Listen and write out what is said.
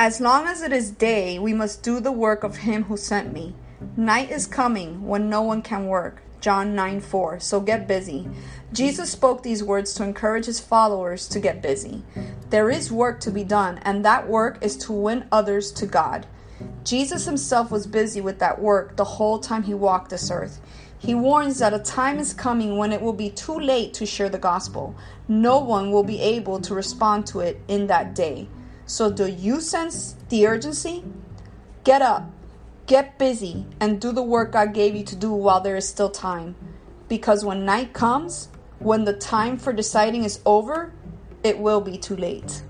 As long as it is day, we must do the work of him who sent me. Night is coming when no one can work. John 9 4. So get busy. Jesus spoke these words to encourage his followers to get busy. There is work to be done, and that work is to win others to God. Jesus himself was busy with that work the whole time he walked this earth. He warns that a time is coming when it will be too late to share the gospel. No one will be able to respond to it in that day. So, do you sense the urgency? Get up, get busy, and do the work God gave you to do while there is still time. Because when night comes, when the time for deciding is over, it will be too late.